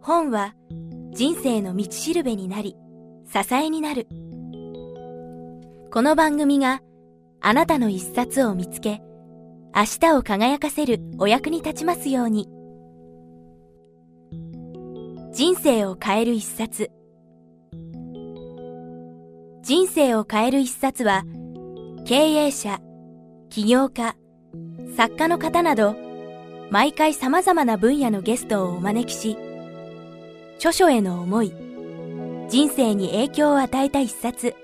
本は人生の道しるべになり支えになる。この番組があなたの一冊を見つけ明日を輝かせるお役に立ちますように。人生を変える一冊。人生を変える一冊は経営者起業家作家の方など毎回様々な分野のゲストをお招きし著書への思い人生に影響を与えた一冊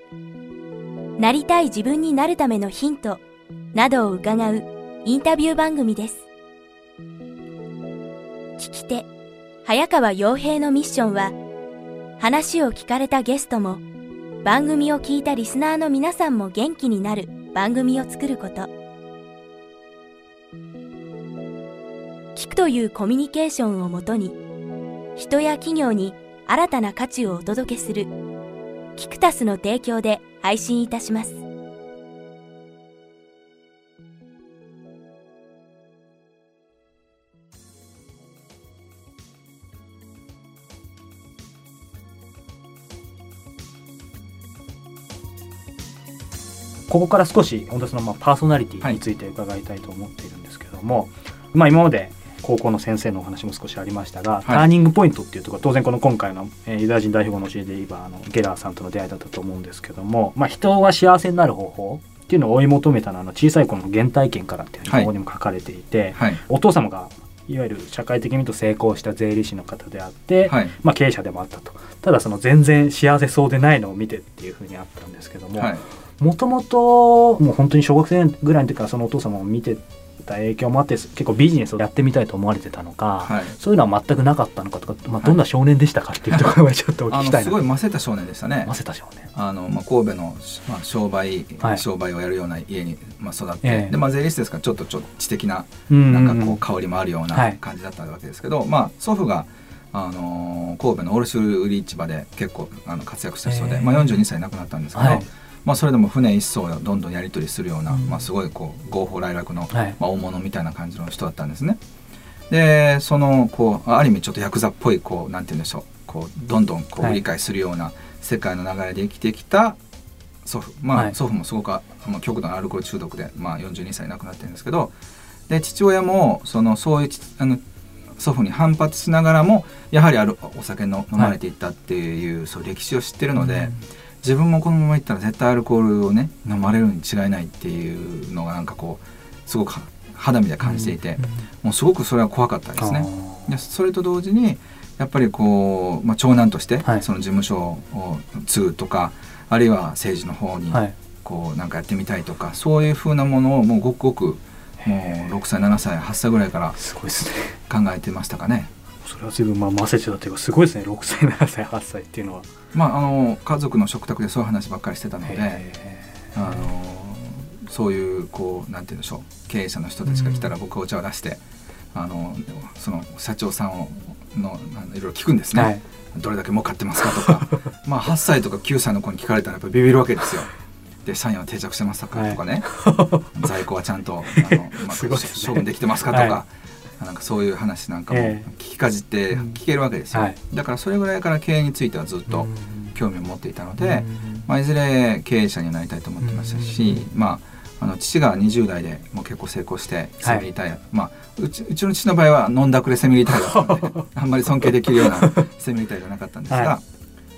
なりたい自分になるためのヒントなどを伺うインタビュー番組です。聞き手早川洋平のミッションは話を聞かれたゲストも番組を聞いたリスナーの皆さんも元気になる番組を作ること。聞くというコミュニケーションをもとに人や企業に新たな価値をお届けするキクタスの提供で配信いたします。ここから少し本当そのまあパーソナリティについて伺いたいと思っているんですけども、まあ今まで高校の先生のお話も少しありましたが、ターニングポイントっていうところ当然この今回の、えー、ユダヤ人代表の教えで言えばあのゲラーさんとの出会いだったと思うんですけども、まあ、人が幸せになる方法っていうのを追い求めたのはあの小さい頃の原体験からっていうふうにここにも書かれていて、はい、お父様がいわゆる社会的に見ると成功した税理士の方であって、はい、まあ、経営者でもあったと。ただその全然幸せそうでないのを見てっていうふうにあったんですけどももともともう本当に小学生ぐらいの時からそのお父様を見てた影響もあって結構ビジネスをやってみたいと思われてたのか、はい、そういうのは全くなかったのかとか、まあ、どんな少年でしたかっていうところはちょっとお聞きたいすごいませた少年でしたね。ませた少年。あの、まあ、神戸の、まあ、商売、はい、商売をやるような家に、まあ、育って、えー、でまあ、税理士ですからちょっとちょっと知的ななんかこう香りもあるような感じだったわけですけど、はい、まあ、祖父があの神戸の卸売市場で結構あの活躍した人で、えー、まあ、42歳亡くなったんですけど、はいまあ、それでも船一層をどんどんやり取りするような、うん、まあ、すごいこう合法来楽の、はい、まあ、大物みたいな感じの人だったんですね。でそのこうある意味ちょっとヤクザっぽいこうなんて言うんでしょう。こうどんどんこう理解するような世界の流れで生きてきた祖父、まあ、はい、祖父もすごく、まあ、極度のアルコール中毒で、まあ、42歳亡くなってるんですけどで父親もそのそういうあの祖父に反発しながらもやはりあるお酒の飲まれていったっていう、はい、そう歴史を知ってるので。うん自分もこのままいったら絶対アルコールをね飲まれるに違いないっていうのがなんかこうすごく肌身で感じていて、もうすごくそれは怖かったですね。でそれと同時にやっぱりこう、まあ、長男としてその事務所を継ぐとか、あるいは政治の方にこうなんかやってみたいとかそういうふうなものをもうごくごくもう6歳7歳8歳ぐらいから考えてましたかね。それは随分まあマセチだというかすごいですね。6歳7歳8歳っていうのは。まああの家族の食卓でそういう話ばっかりしてたのであのそういうこうなんて言うんでしょう経営者の人たちが来たら僕お茶を出して、うん、あのその社長さんをのいろいろ聞くんですね。はい、どれだけ儲かってますかとか。まあ8歳とか9歳の子に聞かれたらやっぱビビるわけですよ。で社員は定着してますかとかね、はい、在庫はちゃんとあの、まあ、処分できてますかとか、はい、なんかそういう話なんかも聞きかじって聞けるわけですよ、だからそれぐらいから経営についてはずっと興味を持っていたので、まあ、いずれ経営者になりたいと思ってましたし、まああの父が20代でもう結構成功してセミリタイア、はい、まあうちうちの父の場合は飲んだくれセミリタイアだったので あんまり尊敬できるようなセミリタイアじゃなかったんですが、はい、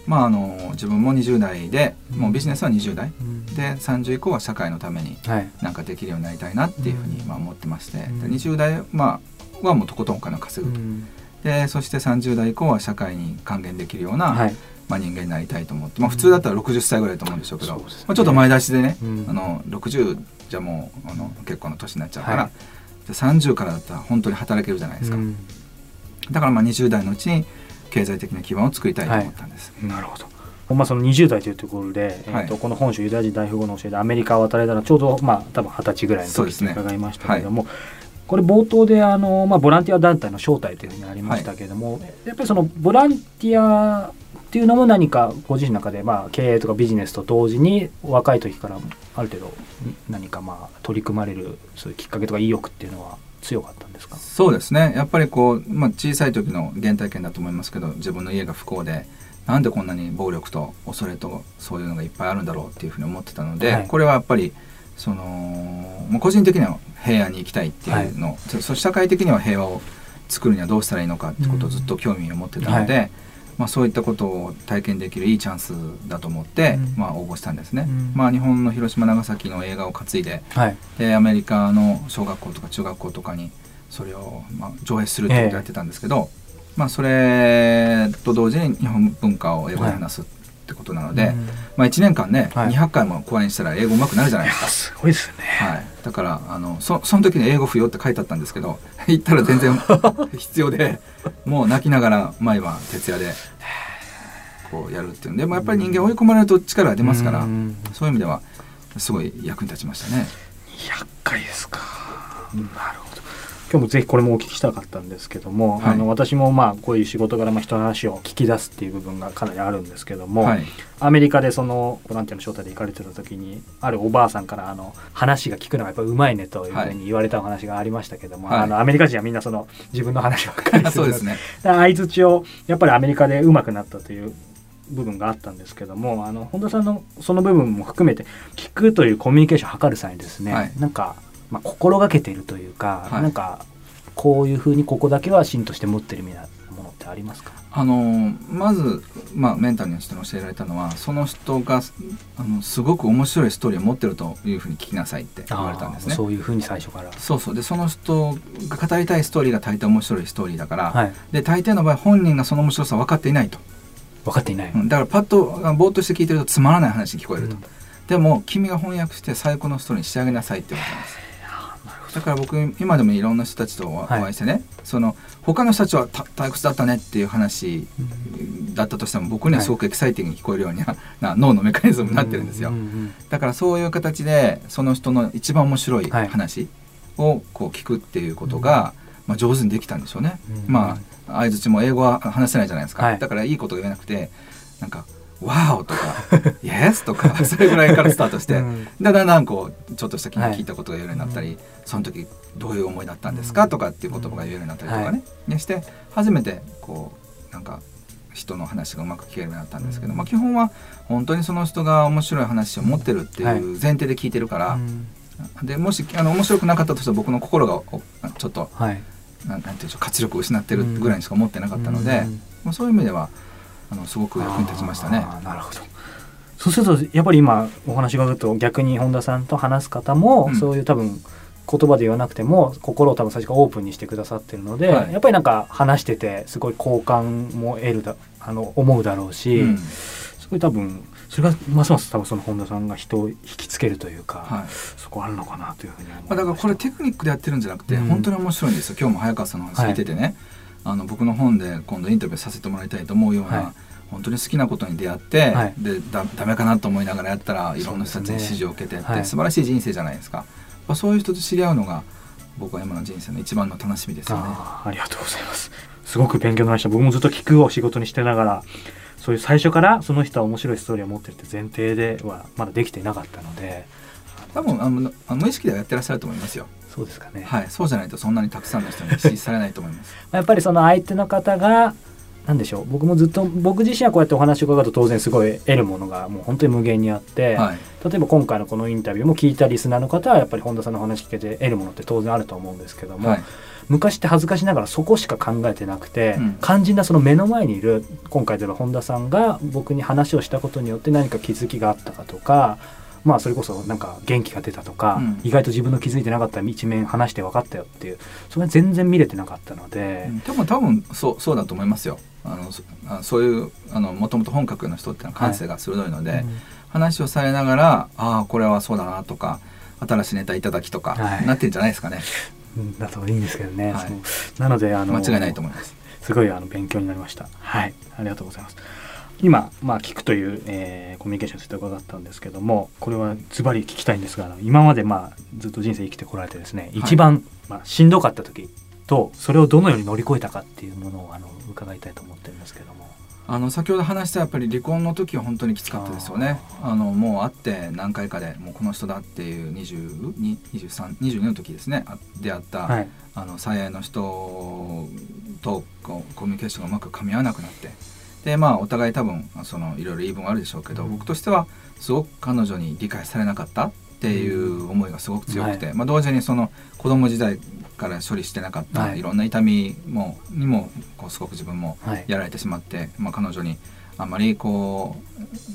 まああの自分も20代でもうビジネスは20代、うん、で30以降は社会のためになんかできるようになりたいなっていうふうにまあ思ってまして、うん、20代まあはもうとことんお金を稼ぐと、うん、でそして30代以降は社会に還元できるような、はい。まあ、人間になりたいと思って、まあ、普通だったら60歳ぐらいと思うんでしょうけど、うんまあ、ちょっと前出しでね、うん、あの60じゃもうあの結構な年になっちゃうから、はい、30からだったら本当に働けるじゃないですか、うん、だからまあ20代のうちに経済的な基盤を作りたいと思ったんです。はい、なるほど。まあ、その20代というところで、えーとこの本州ユダヤ人代表後の教えでアメリカを渡れたらちょうどまあ多分二十歳ぐらいの時と伺いましたけれども、ねはい、これ冒頭であの、まあ、ボランティア団体の正体というふうにありましたけれども、はい、やっぱりそのボランティアっていうのも何かご自身の中で、まあ、経営とかビジネスと同時に若い時からある程度何かまあ取り組まれるそういうきっかけとか意欲っていうのは強かったんですか？そうですね。やっぱりこう、まあ、小さい時の原体験だと思いますけど自分の家が不幸でなんでこんなに暴力と恐れとそういうのがいっぱいあるんだろうっていうふうに思ってたので、はい、これはやっぱりそのもう個人的には平安に行きたいっていうの、はい、そ社会的には平和を作るにはどうしたらいいのかってことをずっと興味を持ってたので、うんはい、まあ、そういったことを体験できるいいチャンスだと思って、うん、まあ、応募したんですね、うん、まあ、日本の広島長崎の映画を担いではい、でアメリカの小学校とか中学校とかにそれを、まあ、上映するってことをやってたんですけど、えー、まあ、それと同時に日本文化を英語で話すってことなので、はい、まあ、1年間ね、はい、200回も講演したら英語うまくなるじゃないですか。すごいですね、はい、だからあのそその時に英語不要って書いてあったんですけど行ったら全然 必要でもう泣きながら毎晩徹夜でこうやるっていうでもやっぱり人間追い込まれると力が出ますから、そういう意味ではすごい役に立ちましたね。200回ですか、なるほど今日もぜひこれもお聞きしたかったんですけども、はい、あの私もまあこういう仕事柄まあ人の話を聞き出すっていう部分がかなりあるんですけども、はい、アメリカでそのボランティアの招待で行かれてた時にあるおばあさんからあの話が聞くのがやっぱうまいねというふうに言われたお話がありましたけども、はい、あのアメリカ人はみんなその自分の話ばっかりする。そうですね。相づちをやっぱりアメリカでうまくなったという部分があったんですけどもあの本田さんのその部分も含めて聞くというコミュニケーションを図る際にですね、はい、なんか、まあ、心がけているというか、はい、なんかこういうふうにここだけは芯として持ってるみたいなものってありますか？あのまず、まあ、メンタルの人に教えられたのはその人があのすごく面白いストーリーを持ってるというふうに聞きなさいって言われたんですね。そういうふうに最初から。そうそう。でその人が語りたいストーリーが大抵面白いストーリーだから、はい、で大抵の場合本人がその面白さ分かっていないと。分かっていない、うん、だからパッとぼーっとして聞いてるとつまらない話に聞こえると、うん、でも君が翻訳して最高のストーリーに仕上げなさいって言われたんですだから僕今でもいろんな人たちとお会いしてね、はい、その他の人たちは退屈だったねっていう話だったとしても僕にはすごくエキサイティングに聞こえるように な脳のメカニズムになってるんですよ、だからそういう形でその人の一番面白い話をこう聞くっていうことが、まあ、上手にできたんでしょうね、まあ相づちも英語は話せないじゃないですか、はい、だからいいことが言えなくてなんかわおとか、イエスとか、それぐらいからスタートして、うん、でだんだんこう、ちょっとした気に聞いたことが言えるようになったり、はい、その時どういう思いだったんですかとかっていう言葉が言えるようになったりとかね、はい、して、初めてこう、なんか、人の話がうまく聞けるようになったんですけど、まあ、基本は本当にその人が面白い話を持ってるっていう前提で聞いてるから、はい、でもしあの面白くなかったとして僕の心がちょっと、はい、なんていうんでしょう活力を失ってるぐらいにしか思ってなかったので、まあ、そういう意味ではあのすごく役に立ちましたね。なるほど。そうするとやっぱり今お話があると逆に本田さんと話す方も、うん、そういう多分言葉で言わなくても心を多分最初からオープンにしてくださってるので、はい、やっぱりなんか話しててすごい好感も得るだあの思うだろうし、うん、すごい多分それがますます多分その本田さんが人を引きつけるというか、はい、そこあるのかなというふうにまだからこれテクニックでやってるんじゃなくて、うん、本当に面白いんですよ。今日も早川さんの話聞いててね、はい、あの僕の本で今度インタビューさせてもらいたいと思うような、本当に好きなことに出会って、はい、でだダメかなと思いながらやったらいろんな人たちに支持を受けてって、ねはい、素晴らしい人生じゃないですか、まあ、そういう人と知り合うのが僕は今の人生の一番の楽しみですよね。ありがとうございます。すごく勉強になりました。僕もずっと聞くを仕事にしてながらそういう最初からその人は面白いストーリーを持ってるって前提ではまだできていなかったので。多分あの無意識ではやってらっしゃると思いますよそうですかね。はいそうじゃないとそんなにたくさんの人に支持されないと思います。やっぱりその相手の方がなんでしょう。僕もずっと僕自身はこうやってお話を伺うと当然すごい得るものがもう本当に無限にあって、はい、例えば今回のこのインタビューも聞いたリスナーの方はやっぱり本田さんの話聞けて得るものって当然あると思うんですけども、はい、昔って恥ずかしながらそこしか考えてなくて、うん、肝心なその目の前にいる今回では本田さんが僕に話をしたことによって何か気づきがあったかとかまあそれこそなんか元気が出たとか、うん、意外と自分の気づいてなかった一面話して分かったよっていうそれは全然見れてなかったので、うん、でも多分そうそうだと思いますよ。あのそそういうあのもともと本格の人っていうのは感性が鋭いので、はいうん、話をされながらああこれはそうだなとか新しいネタいただきとか、はい、なってんじゃないですかね。だといいんですけどね、はい、なのであの間違いないと思います。すごいあの勉強になりました。はい。ありがとうございます今、まあ、聞くという、えー、コミュニケーションについて伺ったんですけどもこれはズバリ聞きたいんですが今まで、まあ、ずっと人生生きてこられてですね、はい、一番、まあ、しんどかった時とそれをどのように乗り越えたかっていうものをあの伺いたいと思ってるんですけども。あの先ほど話したやっぱり離婚の時は本当にきつかったですよね。あのもう会って何回かでもうこの人だっていう22、23、22の時ですね出会った、はい、あの最愛の人とコミュニケーションがうまく噛み合わなくなってでまあお互い多分そのいろいろ言い分あるでしょうけど、うん、僕としてはすごく彼女に理解されなかったっていう思いがすごく強くて、はい、まあ、同時にその子供時代から処理してなかった、い、ろんな痛みもにもこうすごく自分もやられてしまって、はい、まあ、彼女にあまりこ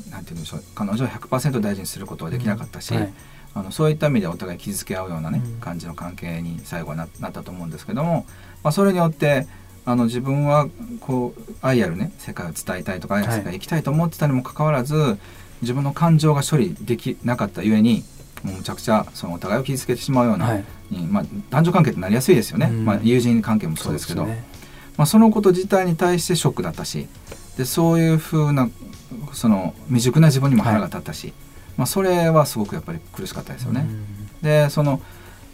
うなんて言うんでしょう彼女を100%大事にすることはできなかったし、うんはい、あのそういった意味でお互い傷つけ合うようなね、うん、感じの関係に最後はななったと思うんですけども、まあ、それによってあの自分はこう愛あるね世界を伝えたいとか愛ある世界行きたいと思ってたにもかかわらず、自分の感情が処理できなかったゆえにもうむちゃくちゃそのお互いを傷つけてしまうような、はい、まあ、男女関係ってなりやすいですよね、うん、まあ、友人関係もそうですけど。そ、ね、まあ、そのこと自体に対してショックだったしでそういうふうなその未熟な自分にも腹が立ったし、はい、まあ、それはすごくやっぱり苦しかったですよね。うん、でその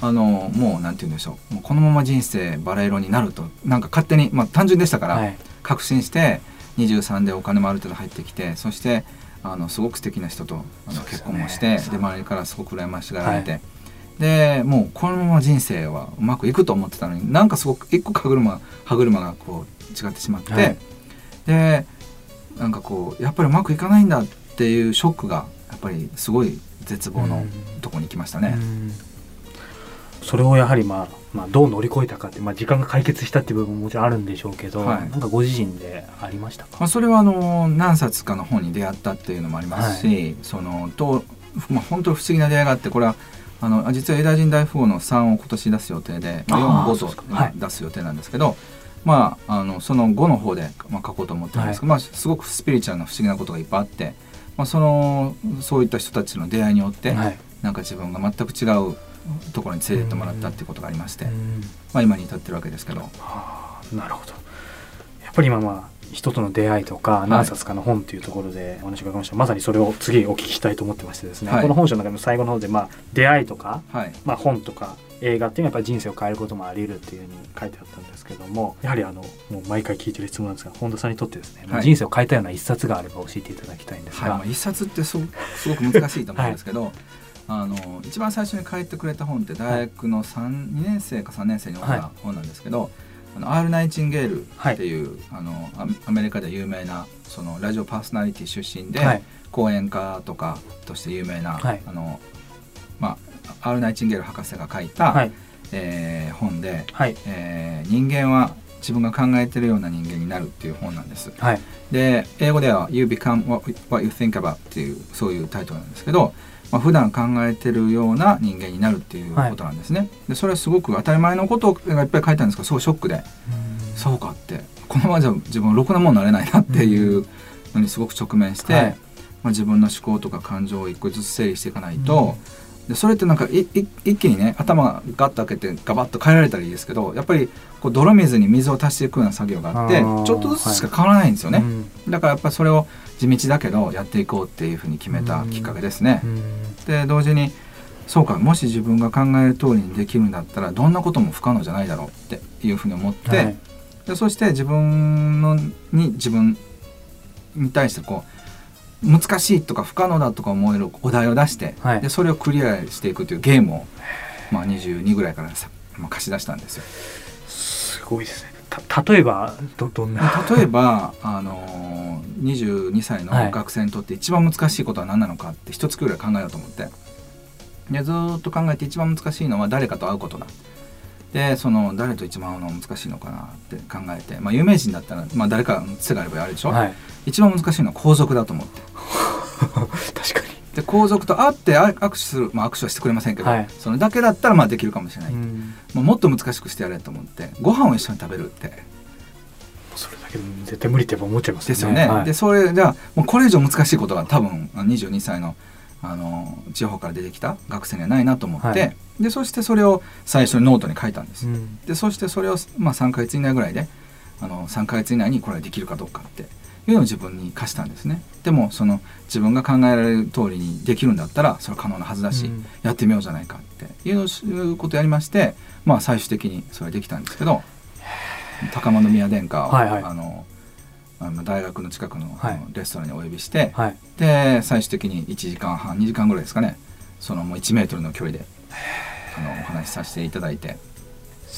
あのもうなんて言うんでしょう。もうこのまま人生バラ色になると。なんか勝手に、まあ、単純でしたから、確信して23でお金もある程度入ってきてそしてあのすごく素敵な人とあの結婚もしてで、ね、周りからすごく羨ましがられて、はい、でもうこのまま人生はうまくいくと思ってたのになんかすごく一個歯車歯車がこう違ってしまって、はい、でなんかこうやっぱりうまくいかないんだっていうショックがやっぱりすごい絶望のとこに来ましたね。それをやはりまあまあ、どう乗り越えたかって、まあ、時間が解決したっていう部分ももちろんあるんでしょうけど、はい、なんかご自身でありましたか、まあ、それはあの何冊かの本に出会ったっていうのもありますし、はい、そのと、まあ、本当不思議な出会いがあってこれはあの実はユダヤ人大富豪の3を今年出す予定で、まあ、4、5と出す予定なんですけど、はい、まあ、あのその5の方で、まあ、書こうと思ってるんですけど、まあ、すごくスピリチュアルな不思議なことがいっぱいあって、まあ、そのそういった人たちの出会いによって、はい、なんか自分が全く違うところに連れてってもらったっていうことがありまして、まあ、今に至ってるわけですけど。はあ、なるほど。やっぱり今まあ人との出会いとか何冊かの本というところでお話が伺いました、はい、まさにそれを次お聞きしたいと思ってましてですね、はい、この本書の中の最後の方で、まあ、出会いとか、はい、まあ、本とか映画っていうのはやっぱり人生を変えることもあり得るっていうふうに書いてあったんですけどもやはりあのもう毎回聞いてる質問なんですが本田さんにとってですね、はい、人生を変えたような一冊があれば教えていただきたいんですが、はい。まあ、一冊ってすすごく難しいと思うんですけど、あの一番最初に書いてくれた本って大学の3、はい、2年生か3年生に読んだ本なんですけど、はい、あのアール・ナイチンゲールっていう、はい、あのアメリカで有名なそのラジオパーソナリティ出身で、はい、講演家とかとして有名な、あのまあ、アール・ナイチンゲール博士が書いた、はい、えー、本で、はい。えー、人間は自分が考えてるような人間になるっていう本なんです。はい、で英語では「You become what you think about」っていうそういうタイトルなんですけどまあ、普段考えてるような人間になるっていうことなんですね。はい、でそれはすごく当たり前のことがいっぱい書いてあるんですけどすごいショックで。そうかって。このままじゃ自分ろくなもんなれないなっていうのにすごく直面して、はい、まあ、自分の思考とか感情を一個ずつ整理していかないと、でそれってなんかいい一気にね頭ガッと開けてガバッと変えられたらいいですけどやっぱりこう泥水に水を足していくような作業があってちょっとずつしか変わらないんですよね、はい、だからやっぱりそれを地道だけどやっていこうっていうふうに決めたきっかけですね。で同時にそうかもし自分が考える通りにできるんだったらどんなことも不可能じゃないだろうっていうふうに思って、はい、でそして自分のに自分に対してこう難しいとか不可能だとか思えるお題を出して、はい、でそれをクリアしていくというゲームを、まあ、22ぐらいからさ、まあ、貸し出したんですよ。すごいですね。例えばどどんな？例えばあの22歳の学生にとって一番難しいことは何なのかって一つくらい考えようと思って。でずっと考えて一番難しいのは誰かと会うことだ。でその誰と一番会うの難しいのかなって考えて、まあ、有名人だったら、まあ、誰かのつがあればあるでしょ、はい、一番難しいのは皇族だと思って確かに。で皇族と会って握手する、まあ、握手はしてくれませんけど、はい、それだけだったらまあできるかもしれない、まあ、もっと難しくしてやれと思ってご飯を一緒に食べるって。それだけで絶対無理って思っちゃいますよね。ですよね。はい、でそれじゃあもうこれ以上難しいことが多分22歳のあの地方から出てきた学生にはないなと思って、はい、でそしてそれを最初にノートに書いたんです。うん、でそしてそれを、まあ、3か月以内ぐらいであの3か月以内にこれができるかどうかっていうのを自分に課したんですねでもその自分が考えられる通りにできるんだったらそれは可能なはずだし、うん、やってみようじゃないかっていうことをやりましてまあ最終的にそれできたんですけど高円宮殿下を、はいはい、あの大学の近くの,、レストランにお呼びして、はい、で最終的に1時間半2時間ぐらいですかね。そのもう1メートルの距離であのお話しさせていただいて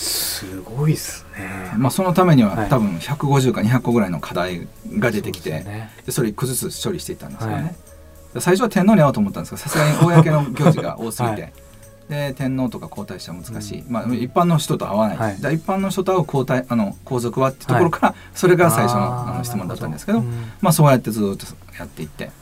すごいですね、まあ、そのためには、はい、多分150か200個ぐらいの課題が出てきてそで、ね、それ1個ずつ処理していったんですよね、はい、最初は天皇に会おうと思ったんですがさすがに公の行事が多すぎて。はい。で天皇とか皇太子は難しい、うん、まあ、一般の人と会わない、はい、一般の人と会う皇太あの皇族はっていうところから、それが最初のあの質問だったんですけど、まあ、そうやってずっとやっていって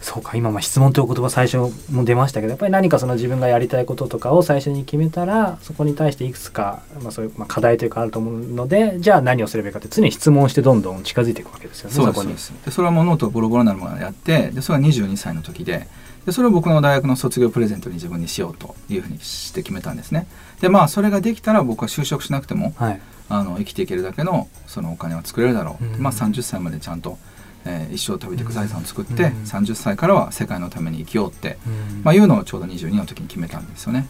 そうか今まあ質問という言葉最初も出ましたけどやっぱり何かその自分がやりたいこととかを最初に決めたらそこに対していくつか、まあ、そういうまあ課題というかあると思うのでじゃあ何をすればいいかって常に質問してどんどん近づいていくわけですよねそこに。でそれはもうノートボロボロなるものやってでそれは22歳の時ででそれを僕の大学の卒業プレゼントに自分にしようというふうにして決めたんですね。でまあそれができたら僕は就職しなくても、はい、あの生きていけるだけのそのお金を作れるだろう、うん、まあ30歳までちゃんとえー、一生食べていく財産を作って、うん、30歳からは世界のために生きようって、うん、まあ、いうのをちょうど22の時に決めたんですよね。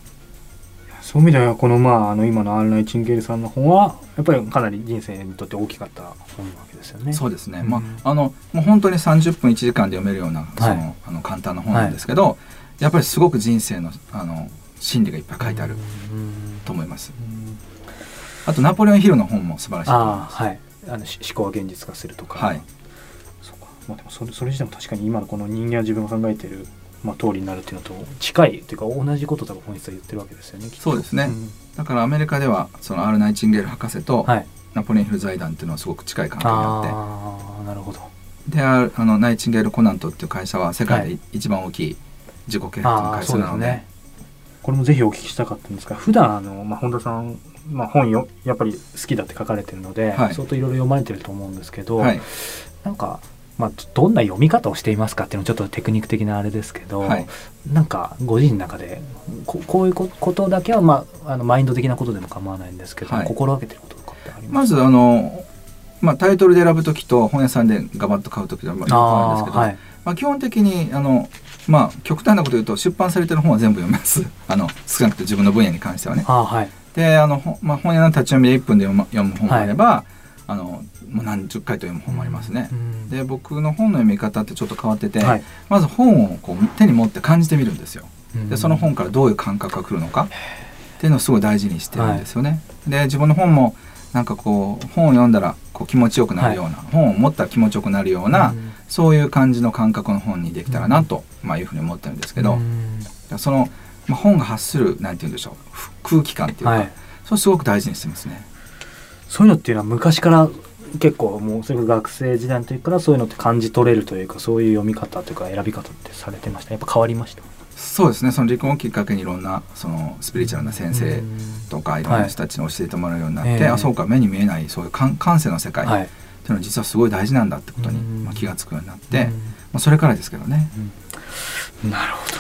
そういう意味ではこの,、まあ、あの今のアールナイチンゲールさんの本はやっぱりかなり人生にとって大きかった本なわけですよね。そうですね、うん、まあ、あのもう本当に30分1時間で読めるようなその、はい、あの簡単な本なんですけど、はい、やっぱりすごく人生のあの心理がいっぱい書いてあると思います。あとナポレオンヒルの本も素晴らしいと思います。はい、あの思考は現実化するとか、はい、まあ、でもそれそれ自体も確かに今のこの人間は自分が考えている、まあ、通りになるっていうのと近いというか同じこと多分本質は言ってるわけですよねそうですね、うん、だからアメリカではそのアール・ナイチンゲール博士と、ナポレオンヒル財団っていうのはすごく近い関係にあって。あなるほど。であのナイチンゲール・コナントっていう会社は世界で一番大きい自己啓発の会社なので。はいでね、これもぜひお聞きしたかったんですが普段あの、まあ、本田さん、まあ、本よやっぱり好きだって書かれてるので、はい、相当いろいろ読まれてると思うんですけど、はい、なんかまあ、どんな読み方をしていますかっていうのはちょっとテクニック的なあれですけど、はい、なんかご自身の中でここういうことだけは、まあ、あのマインド的なことでも構わないんですけど、はい、心がけてることとかってありますまずあの、まあ、タイトルで選ぶ時と本屋さんでガバッと買う時でもあるんですけど、はい、まあ、基本的にあの、まあ、極端なこと言うと出版されてる本は全部読みます。あの少なくとも自分の分野に関してはね。あはい、であの、まあ、本屋の立ち読みで1分で読む読む本もあれば、あのもう何十回と読む本もありますね。で僕の本の読み方ってちょっと変わってて、はい、まず本をこう手に持って感じてみるんですよ。でその本からどういう感覚が来るのかっていうのをすごい大事にしてるんですよね。はい、で自分の本もなんかこう本を読んだらこう気持ちよくなるような、はい、本を持ったら気持ちよくなるような、そういう感じの感覚の本にできたらなと、まあ、いうふうに思ってるんですけど、その、まあ、本が発するなんて言うんでしょう空気感っていうか、それすごく大事にしてますね。そういうのっていうのは昔から結構もうそれが学生時代の時からそういうのって感じ取れるというかそういう読み方というか選び方ってされてました？やっぱ変わりました？そうですね。その離婚をきっかけにいろんなそのスピリチュアルな先生とかいろんな人たちに教えてもらうようになって、はい、あそうか目に見えないそういう感感性の世界っていうのは実はすごい大事なんだってことに、まあ、気が付くようになって、まあ、それからですけどね。なるほど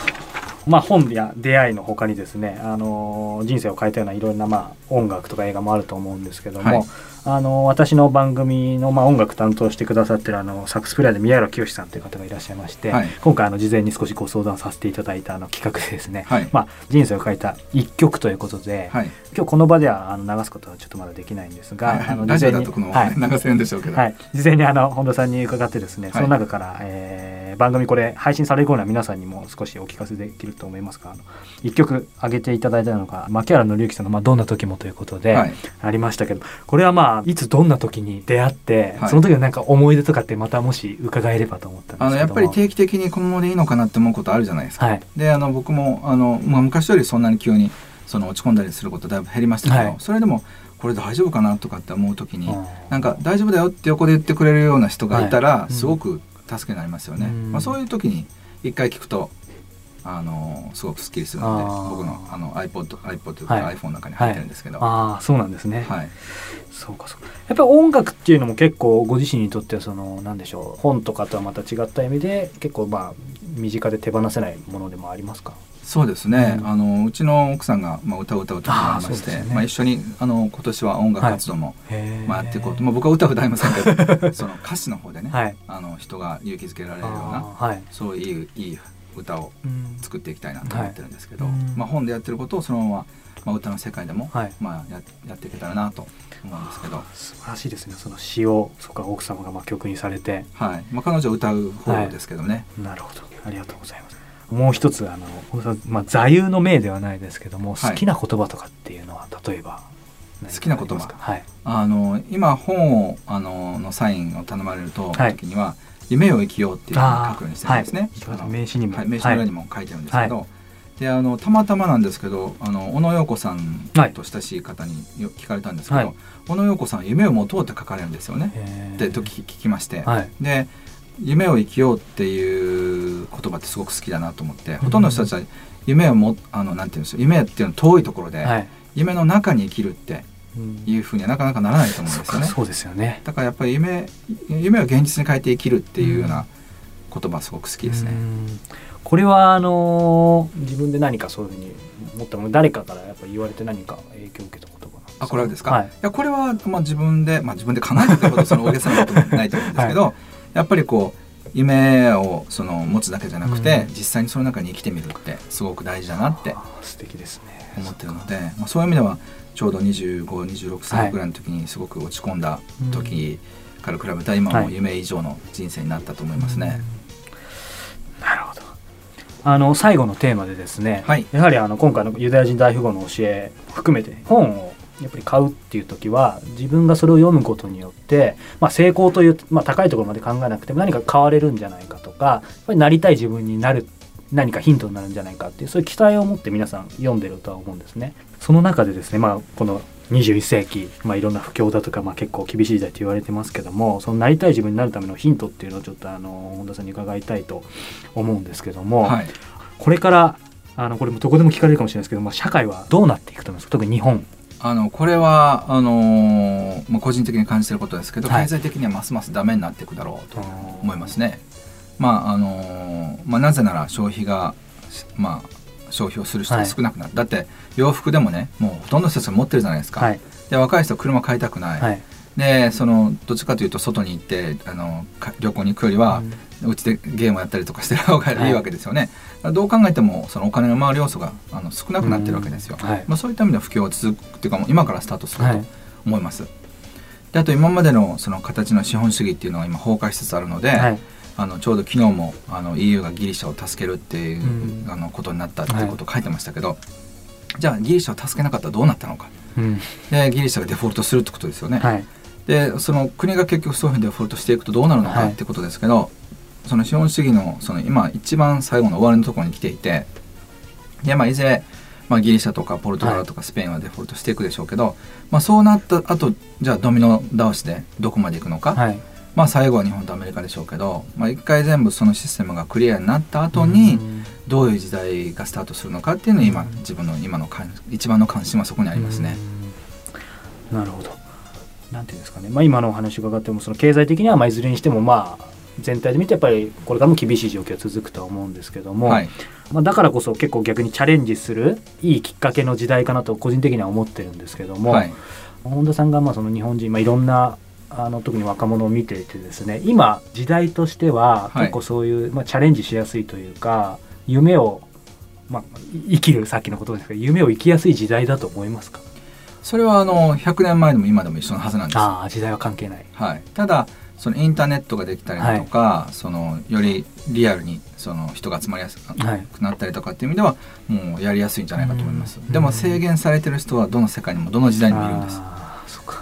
まあ、本や出会いのほかにですね、あの人生を変えたようないろんな、まあ、音楽とか映画もあると思うんですけども、はい、あの私の番組の、まあ、音楽担当してくださってるあのサックスプレイヤーで宮浦清さんという方がいらっしゃいまして、はい、今回あの事前に少しご相談させていただいたあの企画でですね、はい、まあ、人生を変えた一曲ということで、今日この場ではあの流すことはちょっとまだできないんですが、あの事前に、はい、流せるんでしょうけど、はい、事前にあの本田さんに伺ってですね、その中から、えー番組これ配信される頃には皆さんにも少しお聞かせできると思いますが一曲挙げていただいたのが牧原紀之さんの、まあ「どんな時も」ということでありましたけど、はい、これはまあいつどんな時に出会って、はい、その時のなんか思い出とかってまたもし伺えればと思ったんですけどあのやっぱり定期的にこのままでいいのかなって思うことあるじゃないですか。はい、であの僕もあの、まあ、昔よりそんなに急にその落ち込んだりすることだいぶ減りましたけど、それでもこれ大丈夫かなとかって思う時に、なんか大丈夫だよって横で言ってくれるような人がいたら、すごく助けになりますよね。まあ、そういう時に一回聞くとあのすごくすっきりするので僕のあの iPod, iPod とか iPhone の中に入ってるんですけど、はいはい、ああそうなんですね。はい。そうかそうか。やっぱり音楽っていうのも結構ご自身にとってはそのなんでしょう本とかとはまた違った意味で結構まあ身近で手放せないものでもありますか？そうですね、うん、あのうちの奥さんが、まあ、歌を歌う時もありまして、ね、まあ、一緒にあの今年は音楽活動も、はい、まあ、やっていこうと、まあ、僕は歌は歌いませんけど その歌詞の方でね、はい、あの人が勇気づけられるような、はい、そういういい歌を作っていきたいなと思ってるんですけど、まあ、本でやってることをそのまま、まあ、歌の世界でも、まあ、ややっていけたらなと思うんですけど。素晴らしいですねその詩をそこか奥様がまあ曲にされて、はい。まあ、彼女は歌う方ですけどね、なるほど。ありがとうございます。もう一つあの、まあ、座右の銘ではないですけども、好きな言葉とかっていうのは例えば好きな言葉、はい、あの今本をあののサインを頼まれると、はい、時には夢を生きようっていうのを書くようにしてるんですね。はい、名刺にも、はい、名刺の裏にも書いてるんですけど、であのたまたまなんですけどあの小野洋子さんと親しい方に聞かれたんですけど、小野洋子さん夢を持とうって書かれるんですよね。でと聞きまして、で夢を生きようっていう言葉ってすごく好きだなと思って、ほとんどの人たちは夢をもあのなんていうんですよ。夢っていうのは遠いところで、はい、夢の中に生きるっていうふうにはなかなかならないと思うんですよね。そうですよね。だからやっぱり夢夢を現実に変えて生きるっていうような言葉すごく好きですね。これはあの自分で何かそういうふうに思ったもの誰かからやっぱ言われて何か影響を受けた言葉あこれはですか、はい、いやこれはまあ自分で、まあ、自分で考えたってことその大げさなこともないと思うんですけど、はい。やっぱりこう夢をその持つだけじゃなくて、うん、実際にその中に生きてみるってすごく大事だなって素敵ですね。思ってるので、まあ、そういう意味ではちょうど2526歳ぐらいの時にすごく落ち込んだ時から比べたら今も夢以上の人生になったと思いますね。はい、なるほど。あの最後のテーマでですね、はい、やはりあの今回のユダヤ人大富豪の教え含めて本をやっぱり買うっていう時は自分がそれを読むことによって、まあ、成功という、まあ、高いところまで考えなくても何か変われるんじゃないかとかやっぱりなりたい自分になる何かヒントになるんじゃないかっていうそういう期待を持って皆さん読んでるとは思うんですね。その中でですね、まあ、この21世紀、まあ、いろんな不況だとか、まあ、結構厳しい時代と言われてますけどもそのなりたい自分になるためのヒントっていうのをちょっとあの本田さんに伺いたいと思うんですけども、はい、これからあのこれもどこでも聞かれるかもしれないですけども社会はどうなっていくと思いますか？特に日本あのこれはあのー、まあ、個人的に感じてることですけど、はい、経済的にはますますダメになっていくだろうと思いますね。まああのー、まあ、なぜなら消費が、まあ、消費をする人が少なくなる、はい、だって洋服でもねもうほとんどの人たちが持ってるじゃないですか、はい、で若い人は車買いたくない、でそのどっちかというと外に行ってあの旅行に行くよりは、うち、でゲームやったりとかしてる方がいいわけですよね。はい、どう考えてもそのお金の回る要素があの少なくなってるわけですよ。はい、まあ、そういった意味では不況は続くっていうか今からスタートすると思います。であと今までのその形の資本主義っていうのが今崩壊しつつあるので、はい、あのちょうど昨日もあの EU がギリシャを助けるっていう、うん、あのことになったっていうことを書いてましたけど、じゃあギリシャを助けなかったらどうなったのか、うん、でギリシャがデフォルトするってことですよね。でその国が結局そういうふうにデフォルトしていくとどうなるのかってことですけど、はい、その資本主義のその今一番最後の終わりのところに来ていてで、まあ、いずれ、まあ、ギリシャとかポルトガルとかスペインはデフォルトしていくでしょうけど、はい、まあ、そうなった後じゃあドミノ倒しでどこまでいくのか、はい、まあ、最後は日本とアメリカでしょうけど、まあ、一回全部そのシステムがクリアになった後にどういう時代がスタートするのかっていうのを今自分の今の一番の関心はそこにありますね。なるほど。なんていうんですかね、まあ、今のお話伺ってもその経済的にはまあいずれにしてもまあ全体で見てやっぱりこれからも厳しい状況は続くとは思うんですけども、はい、まあ、だからこそ結構逆にチャレンジするいいきっかけの時代かなと個人的には思ってるんですけども、はい、本田さんがまあその日本人、まあ、いろんなあの特に若者を見ていてですね今時代としては結構そういう、まあ、チャレンジしやすいというか夢を、まあ、生きるさっきのことですけど夢を生きやすい時代だと思いますか？それはあの100年前でも今でも一緒のはずなんです。ああ時代は関係ない、はい、ただそのインターネットができたりだとか、はい、そのよりリアルにその人が集まりやすくなったりとかっていう意味ではもうやりやすいんじゃないかと思います、でも制限されてる人はどの世界にもどの時代にもいるんです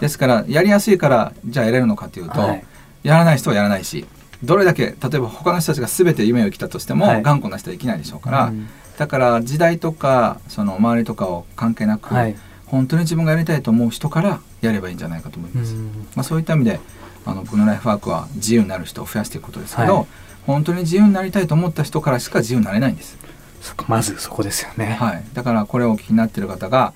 ですからやりやすいからじゃあやれるのかというと、はい、やらない人はやらないしどれだけ例えば他の人たちが全て夢を生きたとしても、はい、頑固な人は生きないでしょうから、だから時代とかその周りとかを関係なく、はい。本当に自分がやりたいと思う人からやればいいんじゃないかと思います。まあ、そういった意味であの僕のライフワークは自由になる人を増やしていくことですけど、はい、本当に自由になりたいと思った人からしか自由になれないんです。まずそこですよね、はい、だからこれをお聞きになってる方が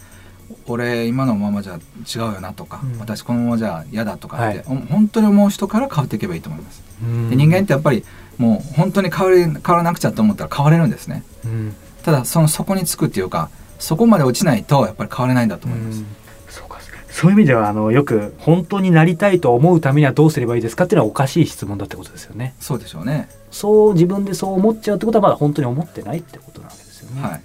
俺今のままじゃ違うよなとか、うん、私このままじゃ嫌だとかって、はい、本当に思う人から変わっていけばいいと思います。で人間ってやっぱりもう本当に変わり変わらなくちゃと思ったら変われるんですね。うんただそのそこにつくっていうかそこまで落ちないとやっぱり変われないんだと思います。そうかそういう意味ではあのよく本当になりたいと思うためにはどうすればいいですかっていうのはおかしい質問だってことですよね。そうでしょうね。そう自分でそう思っちゃうってことはまだ本当に思ってないってことなわけですよね。はい。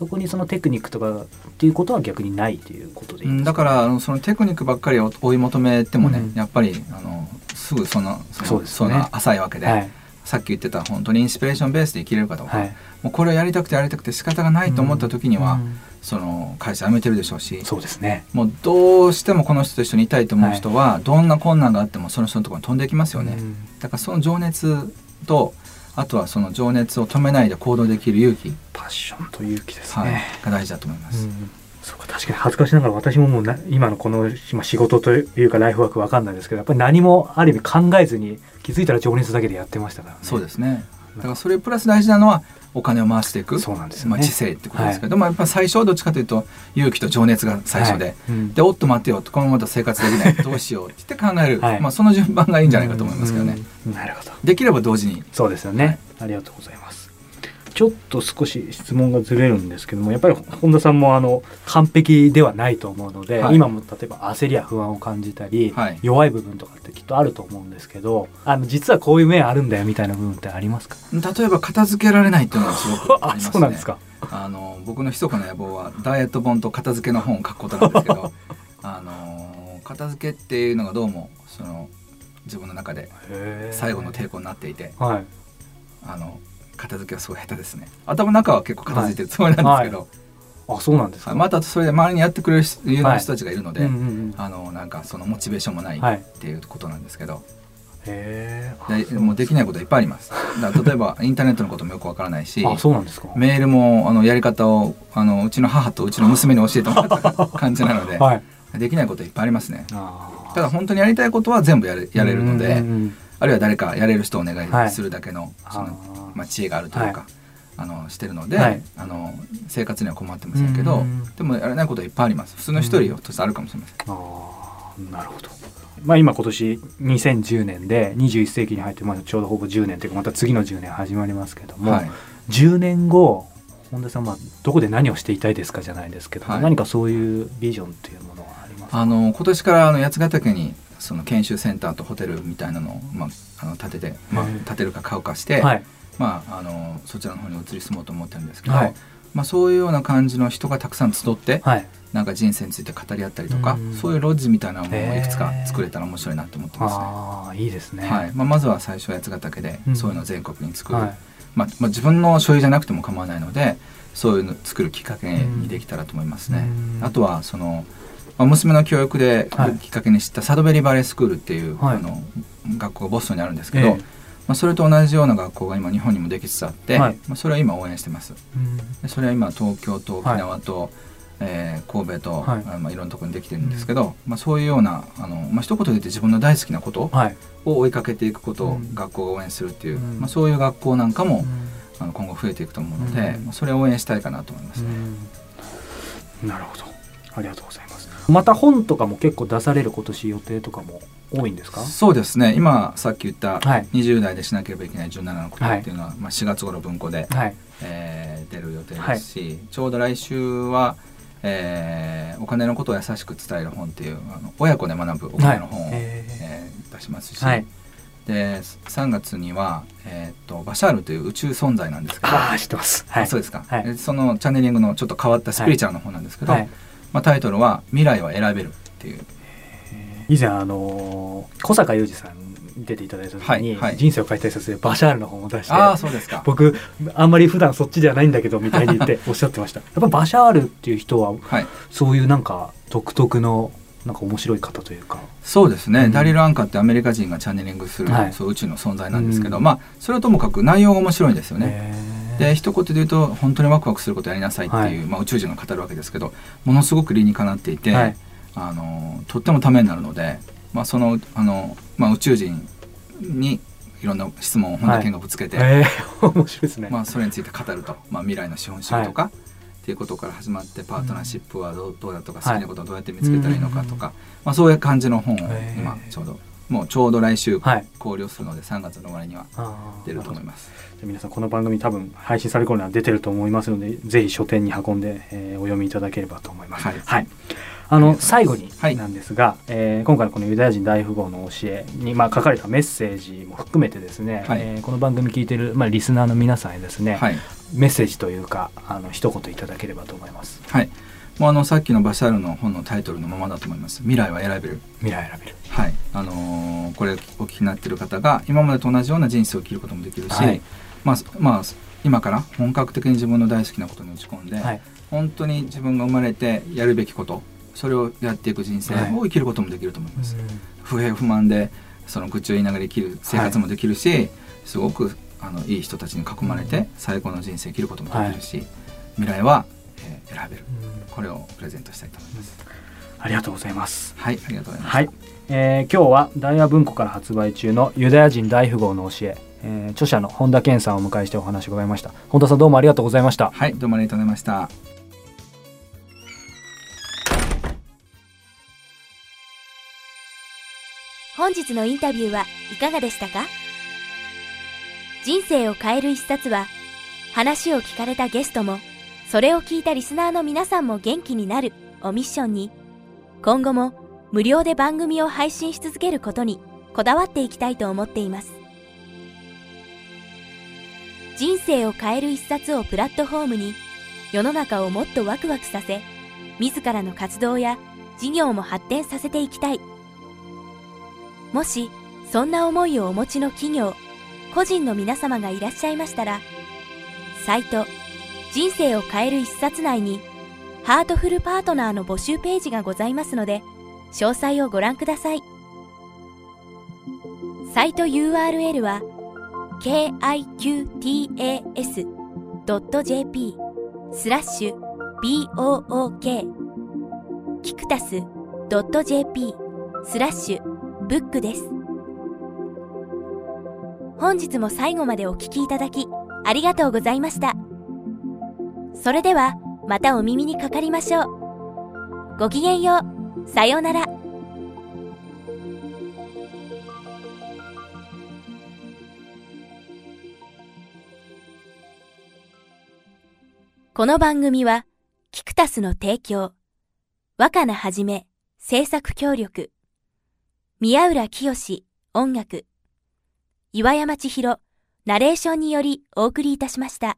そこにそのテクニックとかっていうことは逆にないということでいいだからそのテクニックばっかり追い求めてもね、うん、やっぱりあのすぐそのそのそ、ね、の浅いわけで、はい、さっき言ってた本当にインスピレーションベースで生きれるかどうか、はい、もうこれをやりたくてやりたくて仕方がないと思った時には、うん、その会社辞めてるでしょうしそうですね。もうどうしてもこの人と一緒にいたいと思う人は、はい、どんな困難があってもその人のところに飛んでいきますよね、うん、だからその情熱とあとはその情熱を止めないで行動できる勇気。パッションと勇気ですね、はい、が大事だと思います、うん。そうか確かに恥ずかしながら私ももう今のこの今仕事というかライフワークわかんないですけどやっぱり何もある意味考えずに気づいたら情熱だけでやってましたからね。そうですね。だからそれプラス大事なのはお金を回していくそうなんです、ね、まあ、知性ってことですけど、はい、やっぱ最初はどっちかというと勇気と情熱が最初で、はい。うん、でおっと待ってよこのまま生活できないどうしようって言って考える、はい、まあ、その順番がいいんじゃないかと思いますけどね。なるほど。できれば同時に。そうですよね、ありがとうございますちょっと少し質問がずれるんですけどもやっぱり本田さんもあの完璧ではないと思うので、はい、今も例えば焦りや不安を感じたり、はい、弱い部分とかってきっとあると思うんですけどあの実はこういう面あるんだよみたいな部分ってありますか？例えば片付けられないっていうのはすごくありますね。そうなんですか。あの僕の密かな野望はダイエット本と片付けの本を書くことなんですけど あの片付けっていうのがどうもその自分の中で最後の抵抗になっていて、はい、あの片付けはすごい下手ですね。頭の中は結構片付いてるつもりなんですけど、はい。はい、あそうなんですか、またそれで周りにやってくれる有名な人たちがいるので、はいうんうんうん、あのなんかそのモチベーションもないっていうことなんですけど、へでもうできないこといっぱいあります。だ例えば インターネットのこともよくわからないし。あそうなんですか。メールもあのやり方をあのうちの母とうちの娘に教えてもらった感じなので、はい、できないこといっぱいありますね。ただ本当にやりたいことは全部やれやれるので、うんうんうんあるいは誰かやれる人をお願いするだけの,、そのまあ、知恵があるというか、あのしてるので、あの生活には困ってませんけどでもやれないこといっぱいあります。普通の一人としてあるかもしれません。あなるほど。まあ、今今年2010年で21世紀に入ってまだちょうどほぼ10年というかまた次の10年始まりますけども、はい、10年後本田さんはどこで何をしていたいですかじゃないですけど、はい、何かそういうビジョンというものはありますあの今年からあの八ヶ岳にその研修センターとホテルみたいなのを、まあ、あの建てて、まあ、建てるか買うかして、はい、まあ、あのそちらの方に移り住もうと思ってるんですけど、はい、まあ、そういうような感じの人がたくさん集って、はい、なんか人生について語り合ったりとか、うそういうロッジみたいなのもいくつか作れたら面白いなと思ってますね。あいいですね、はい。まあ、まずは最初八ヶ岳でそういうのを全国に作る、まあまあ、自分の所有じゃなくても構わないのでそういうのを作るきっかけにできたらと思いますね。あとはそのまあ、娘の教育できっかけに知ったサドベリーバレースクールっていう、はい、あの学校がボストンにあるんですけど、えー、まあ、それと同じような学校が今日本にもできつつあって、はい、まあ、それは今応援してます。でそれは今東京と沖縄と、はい、えー、神戸と、はい。まあ、いろんなところにできてるんですけど、うん、まあ、そういうようなあの、まあ一言で言って自分の大好きなことを追いかけていくことを学校が応援するっていう、うん、まあ、そういう学校なんかも、うん、あの今後増えていくと思うので、まあ、それを応援したいかなと思います。ね。なるほど。ありがとうございます。また本とかも結構出される今年予定とかも多いんですか？そうですね。今さっき言った20代でしなければいけない17のことっていうのは、はい、まあ、4月頃文庫で、はい、えー、出る予定ですし、はい、ちょうど来週は、えー、お金のことを優しく伝える本っていうあの親子で学ぶお金の本を、はい、えー、出しますし、で3月には、えーと、バシャールという宇宙存在なんですけど。あ知ってます、はい、そうですか、はい、そのチャネリングのちょっと変わったスピリチュアルの本なんですけど、はいまあ、タイトルは「未来は選べる」っていう。以前あの小坂雄二さん出ていただいた時に、人生を変えたい先生バシャールの本を出してあそうですか。僕あんまり普段そっちではないんだけどみたいに言っておっしゃってました。やっぱバシャールっていう人は、はい、そういうなんか独特のなんか面白い方というか。そうですね、うん、ダリル・アンカーってアメリカ人がチャネリングする、はい、そう宇宙の存在なんですけど、うん、まあそれはともかく内容が面白いんですよね。で一言で言うと本当にワクワクすることやりなさいっていう、はい、まあ、宇宙人が語るわけですけどものすごく理にかなっていて、はい、あのとってもためになるので、まあ、そのあの、まあ、宇宙人にいろんな質問を本田健がぶつけて、はいえー、面白いですね、まあ、それについて語ると、まあ、未来の資本主義とか、っていうことから始まってパートナーシップはどうどうだとか好きなことをどうやって見つけたらいいのかとか、まあ、そういう感じの本を今ちょうどもうちょうど来週考慮するので、3月の終わりには出ると思います。じゃ皆さんこの番組多分配信される頃には出てると思いますのでぜひ書店に運んで、えー、お読みいただければと思います。はい、はい。あの最後になんですが、はい、えー、今回のこのユダヤ人大富豪の教えに、まあ、書かれたメッセージも含めてですね、はい、えー、この番組聞いてる、まあ、リスナーの皆さんへですね、はい、メッセージというかあの一言いただければと思います。はいもうあのさっきのバシャールの本のタイトルのままだと思います。未来は選べる。未来選べる。はい。あのー、これお聞きになってる方が今までと同じような人生を生きることもできるし、はい、まあまあ今から本格的に自分の大好きなことに打ち込んで、はい、本当に自分が生まれてやるべきことそれをやっていく人生を生きることもできると思います。はい、不平不満でその愚痴を言いながら生きる生活もできるし、すごくあのいい人たちに囲まれて最高の人生を生きることもできるし、未来は、えー、選べる。これをプレゼントしたいと思います。ありがとうございます。はい、ありがとうございます。はい、えー、今日は大和文庫から発売中のユダヤ人大富豪の教え、えー、著者の本田健さんをお迎えしてお話を伺いました。本田さんどうもありがとうございました。はい、どうもありがとうございました。本日のインタビューはいかがでしたか？人生を変える一冊は話を聞かれたゲストもそれを聞いたリスナーの皆さんも元気になるをミッションに、今後も無料で番組を配信し続けることにこだわっていきたいと思っています。人生を変える一冊をプラットフォームに、世の中をもっとワクワクさせ、自らの活動や事業も発展させていきたい。もし、そんな思いをお持ちの企業、個人の皆様がいらっしゃいましたら、サイト、人生を変える一冊内にハートフルパートナーの募集ページがございますので詳細をご覧くださいサイト URL は kiqtas.jp スラッシュ book キクタス .jp スラッシュブックです本日も最後までお聴きいただきありがとうございました。それではまたお耳にかかりましょう。ごきげんよう。さようなら。この番組は、キクタスの提供、若菜はじめ、制作協力、宮浦清音楽、岩山千尋、ナレーションによりお送りいたしました。